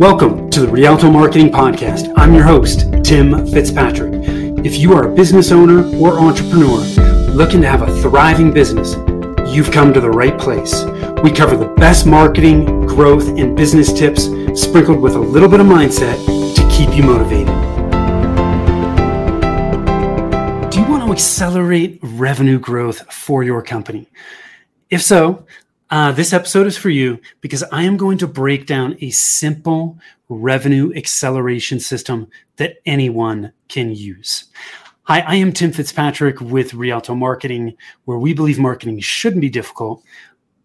Welcome to the Rialto Marketing Podcast. I'm your host, Tim Fitzpatrick. If you are a business owner or entrepreneur looking to have a thriving business, you've come to the right place. We cover the best marketing, growth, and business tips sprinkled with a little bit of mindset to keep you motivated. Do you want to accelerate revenue growth for your company? If so, uh, this episode is for you because I am going to break down a simple revenue acceleration system that anyone can use. Hi, I am Tim Fitzpatrick with Rialto Marketing, where we believe marketing shouldn't be difficult,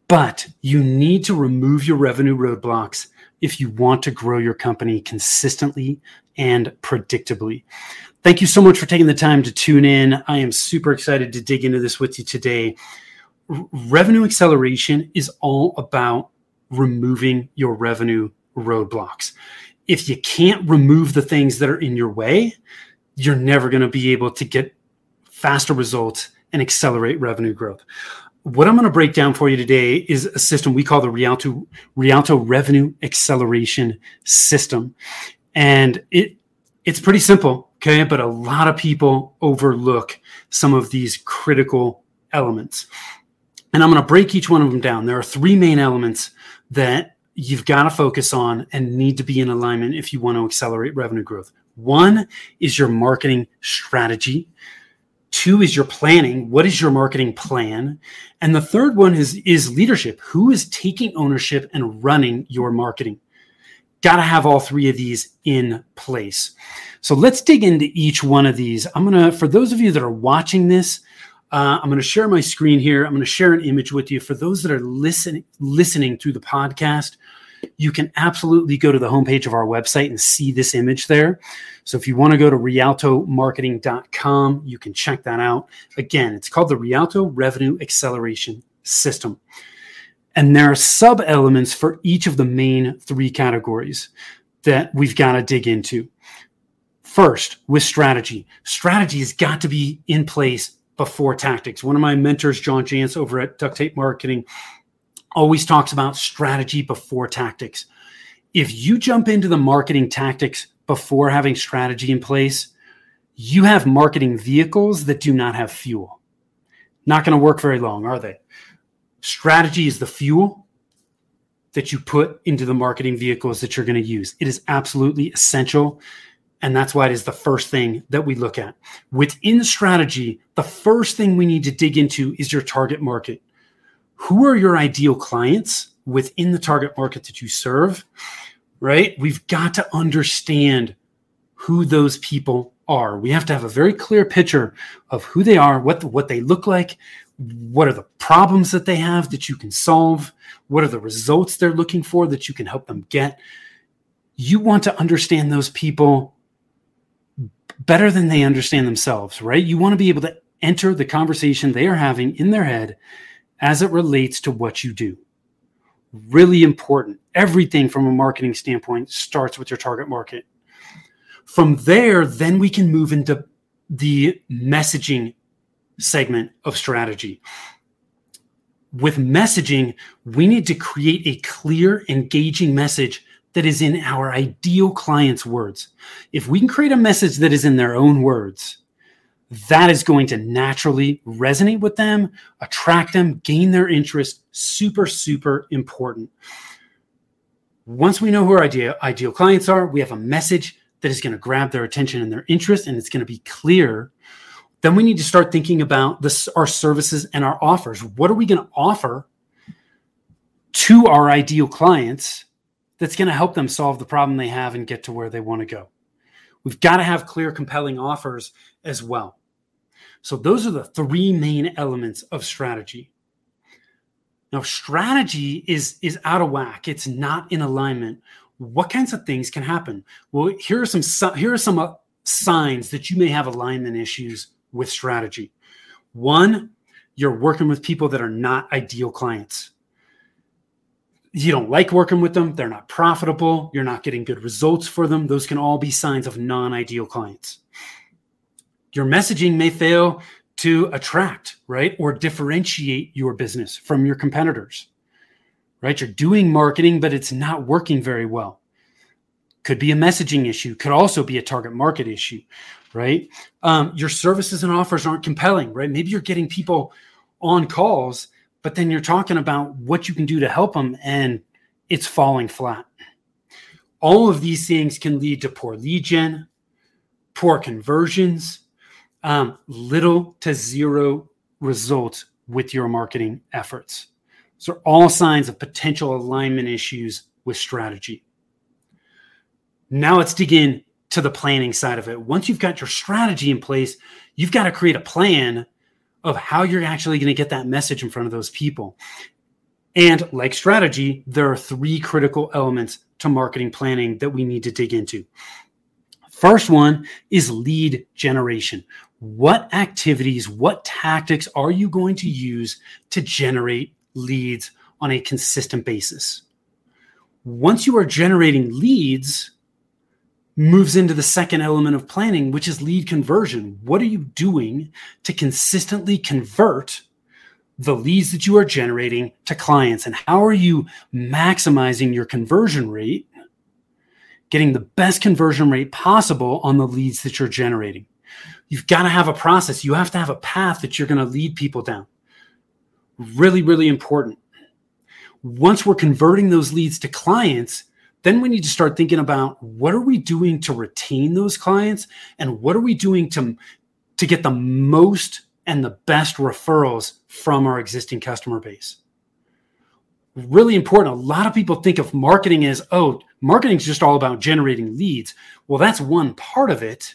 but you need to remove your revenue roadblocks if you want to grow your company consistently and predictably. Thank you so much for taking the time to tune in. I am super excited to dig into this with you today revenue acceleration is all about removing your revenue roadblocks. If you can't remove the things that are in your way, you're never going to be able to get faster results and accelerate revenue growth. What I'm going to break down for you today is a system we call the Rialto, Rialto Revenue Acceleration System. And it it's pretty simple, okay? But a lot of people overlook some of these critical elements. And I'm going to break each one of them down. There are three main elements that you've got to focus on and need to be in alignment if you want to accelerate revenue growth. One is your marketing strategy. Two is your planning. What is your marketing plan? And the third one is, is leadership. Who is taking ownership and running your marketing? Got to have all three of these in place. So let's dig into each one of these. I'm going to, for those of you that are watching this, uh, I'm going to share my screen here. I'm going to share an image with you. For those that are listening listening through the podcast, you can absolutely go to the homepage of our website and see this image there. So if you want to go to rialtomarketing.com, you can check that out. Again, it's called the Rialto Revenue Acceleration System. And there are sub elements for each of the main three categories that we've got to dig into. First, with strategy, strategy has got to be in place before tactics. One of my mentors, John Jantsch, over at Duct Tape Marketing, always talks about strategy before tactics. If you jump into the marketing tactics before having strategy in place, you have marketing vehicles that do not have fuel. Not going to work very long, are they? Strategy is the fuel that you put into the marketing vehicles that you're going to use. It is absolutely essential and that's why it is the first thing that we look at. Within strategy, the first thing we need to dig into is your target market. Who are your ideal clients within the target market that you serve? Right? We've got to understand who those people are. We have to have a very clear picture of who they are, what the, what they look like, what are the problems that they have that you can solve, what are the results they're looking for that you can help them get. You want to understand those people better than they understand themselves, right? You want to be able to enter the conversation they are having in their head as it relates to what you do. Really important. Everything from a marketing standpoint starts with your target market. From there, then we can move into the messaging segment of strategy. With messaging, we need to create a clear, engaging message that is in our ideal client's words. If we can create a message that is in their own words, that is going to naturally resonate with them, attract them, gain their interest. Super, super important. Once we know who our ideal, ideal clients are, we have a message that is going to grab their attention and their interest, and it's going to be clear. Then we need to start thinking about this, our services and our offers. What are we going to offer to our ideal clients that's going to help them solve the problem they have and get to where they want to go. We've got to have clear, compelling offers as well. So, those are the three main elements of strategy. Now, strategy is, is out of whack, it's not in alignment. What kinds of things can happen? Well, here are some, here are some uh, signs that you may have alignment issues with strategy. One, you're working with people that are not ideal clients you don't like working with them, they're not profitable, you're not getting good results for them. Those can all be signs of non ideal clients. Your messaging may fail to attract, right, or differentiate your business from your competitors, right? You're doing marketing, but it's not working very well. could be a messaging issue, could also be a target market issue, right? Um, your services and offers aren't compelling, right? Maybe you're getting people on calls, but then you're talking about what you can do to help them and it's falling flat. All of these things can lead to poor lead gen, poor conversions, um, little to zero results with your marketing efforts. So, all signs of potential alignment issues with strategy. Now, let's dig in to the planning side of it. Once you've got your strategy in place, you've got to create a plan of how you're actually going to get that message in front of those people. And like strategy, there are three critical elements to marketing planning that we need to dig into. First one is lead generation. What activities, what tactics are you going to use to generate leads on a consistent basis? Once you are generating leads, moves into the second element of planning, which is lead conversion. What are you doing to consistently convert the leads that you are generating to clients? And how are you maximizing your conversion rate, getting the best conversion rate possible on the leads that you're generating? You've got to have a process. You have to have a path that you're going to lead people down. Really, really important. Once we're converting those leads to clients, then we need to start thinking about what are we doing to retain those clients and what are we doing to to get the most and the best referrals from our existing customer base. Really important a lot of people think of marketing as oh marketing is just all about generating leads. Well that's one part of it.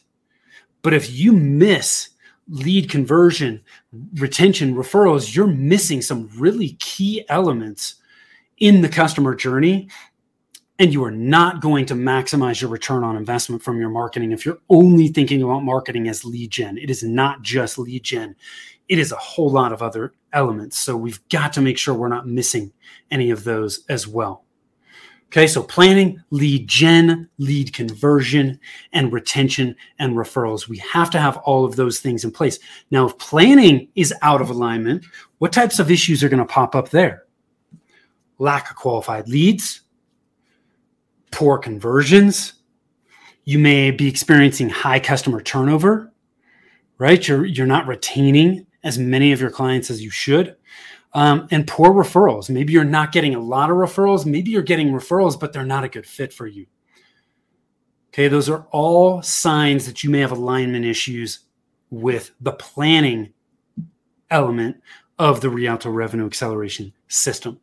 But if you miss lead conversion retention referrals you're missing some really key elements in the customer journey and you are not going to maximize your return on investment from your marketing if you're only thinking about marketing as lead gen. It is not just lead gen, it is a whole lot of other elements. So we've got to make sure we're not missing any of those as well. Okay, so planning, lead gen, lead conversion, and retention and referrals. We have to have all of those things in place. Now, if planning is out of alignment, what types of issues are going to pop up there? Lack of qualified leads, poor conversions. You may be experiencing high customer turnover, right? You're, you're not retaining as many of your clients as you should. Um, and poor referrals. Maybe you're not getting a lot of referrals. Maybe you're getting referrals, but they're not a good fit for you. Okay, those are all signs that you may have alignment issues with the planning element of the Rialto revenue acceleration system.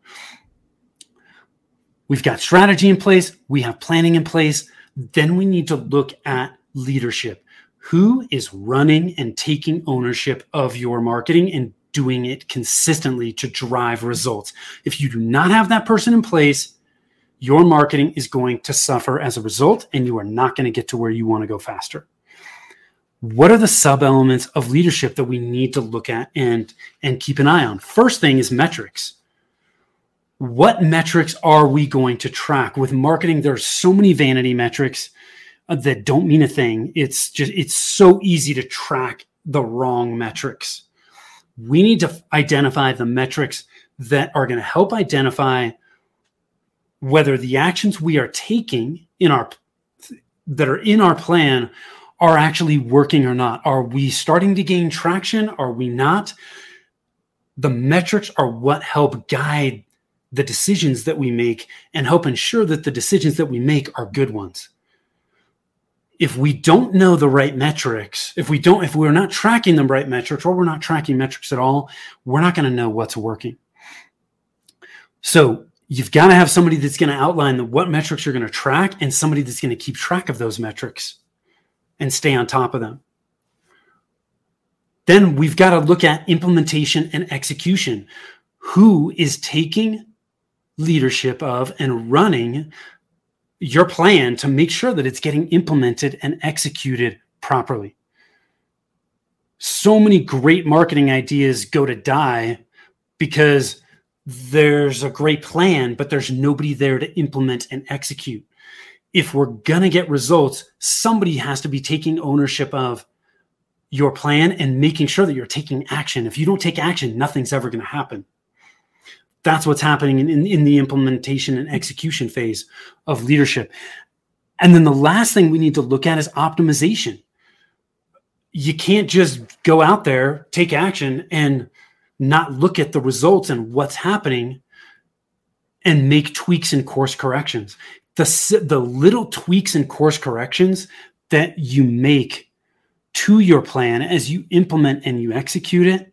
We've got strategy in place, we have planning in place. Then we need to look at leadership. Who is running and taking ownership of your marketing and doing it consistently to drive results? If you do not have that person in place, your marketing is going to suffer as a result, and you are not going to get to where you want to go faster. What are the sub elements of leadership that we need to look at and, and keep an eye on? First thing is metrics what metrics are we going to track? With marketing there's so many vanity metrics uh, that don't mean a thing. It's just it's so easy to track the wrong metrics. We need to identify the metrics that are going to help identify whether the actions we are taking in our that are in our plan are actually working or not. Are we starting to gain traction? Are we not? The metrics are what help guide the decisions that we make and help ensure that the decisions that we make are good ones. If we don't know the right metrics, if we don't, if we're not tracking the right metrics or we're not tracking metrics at all, we're not going to know what's working. So you've got to have somebody that's going to outline the, what metrics you're going to track and somebody that's going to keep track of those metrics and stay on top of them. Then we've got to look at implementation and execution. Who is taking leadership of and running your plan to make sure that it's getting implemented and executed properly. So many great marketing ideas go to die because there's a great plan, but there's nobody there to implement and execute. If we're going to get results, somebody has to be taking ownership of your plan and making sure that you're taking action. If you don't take action, nothing's ever going to happen that's what's happening in, in, in, the implementation and execution phase of leadership And then the last thing we need to look at is optimization. You can't just go out there, take action, and not look at the results and what's happening and make tweaks and course corrections. The, the little tweaks and course corrections that you make to your plan as you implement and you execute it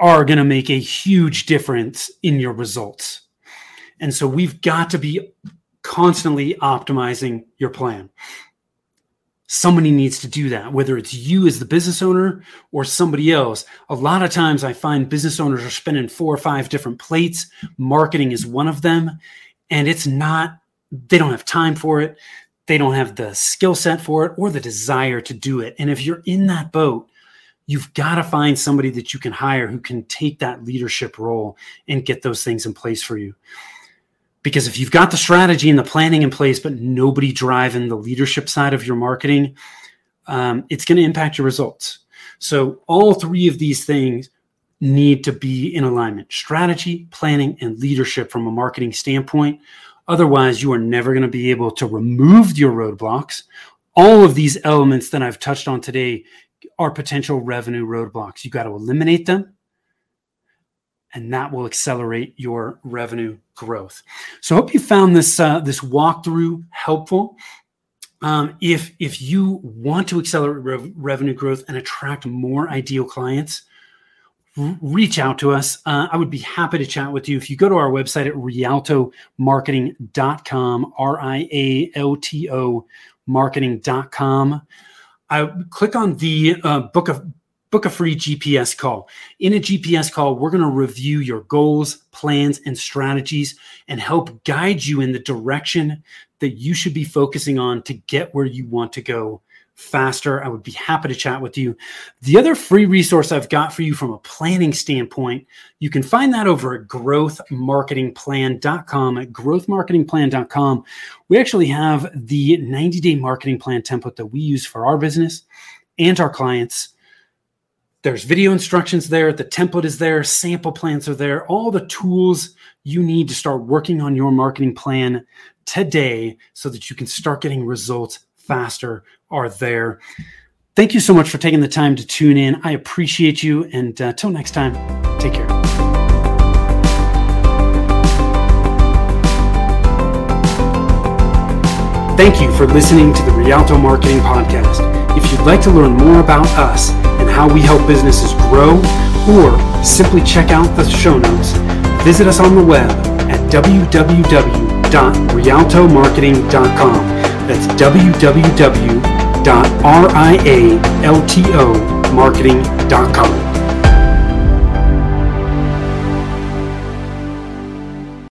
are going to make a huge difference in your results. And so we've got to be constantly optimizing your plan. Somebody needs to do that, whether it's you as the business owner or somebody else. A lot of times I find business owners are spinning four or five different plates. Marketing is one of them. And it's not, they don't have time for it. They don't have the skill set for it or the desire to do it. And if you're in that boat, you've got to find somebody that you can hire who can take that leadership role and get those things in place for you. Because if you've got the strategy and the planning in place, but nobody driving the leadership side of your marketing, um, it's going to impact your results. So, all three of these things need to be in alignment strategy, planning, and leadership from a marketing standpoint. Otherwise, you are never going to be able to remove your roadblocks. All of these elements that I've touched on today are potential revenue roadblocks. You got to eliminate them and that will accelerate your revenue growth. So I hope you found this uh, this walkthrough helpful. Um, if if you want to accelerate rev- revenue growth and attract more ideal clients, r- reach out to us. Uh, I would be happy to chat with you. If you go to our website at rialtomarketing.com, R I A L T O marketing.com, I click on the uh, book of book a free GPS call. In a GPS call, we're going to review your goals, plans, and strategies and help guide you in the direction that you should be focusing on to get where you want to go faster. I would be happy to chat with you. The other free resource I've got for you from a planning standpoint, you can find that over at growthmarketingplan.com. At growthmarketingplan.com, we actually have the 90 day marketing plan template that we use for our business and our clients there's video instructions there. The template is there. Sample plans are there. All the tools you need to start working on your marketing plan today so that you can start getting results faster are there. Thank you so much for taking the time to tune in. I appreciate you. And uh, until next time, take care. Thank you for listening to the Rialto Marketing Podcast. If you'd like to learn more about us, and how we help businesses grow, or simply check out the show notes, visit us on the web at www.rialtomarketing.com. That's www.rialtomarketing.com.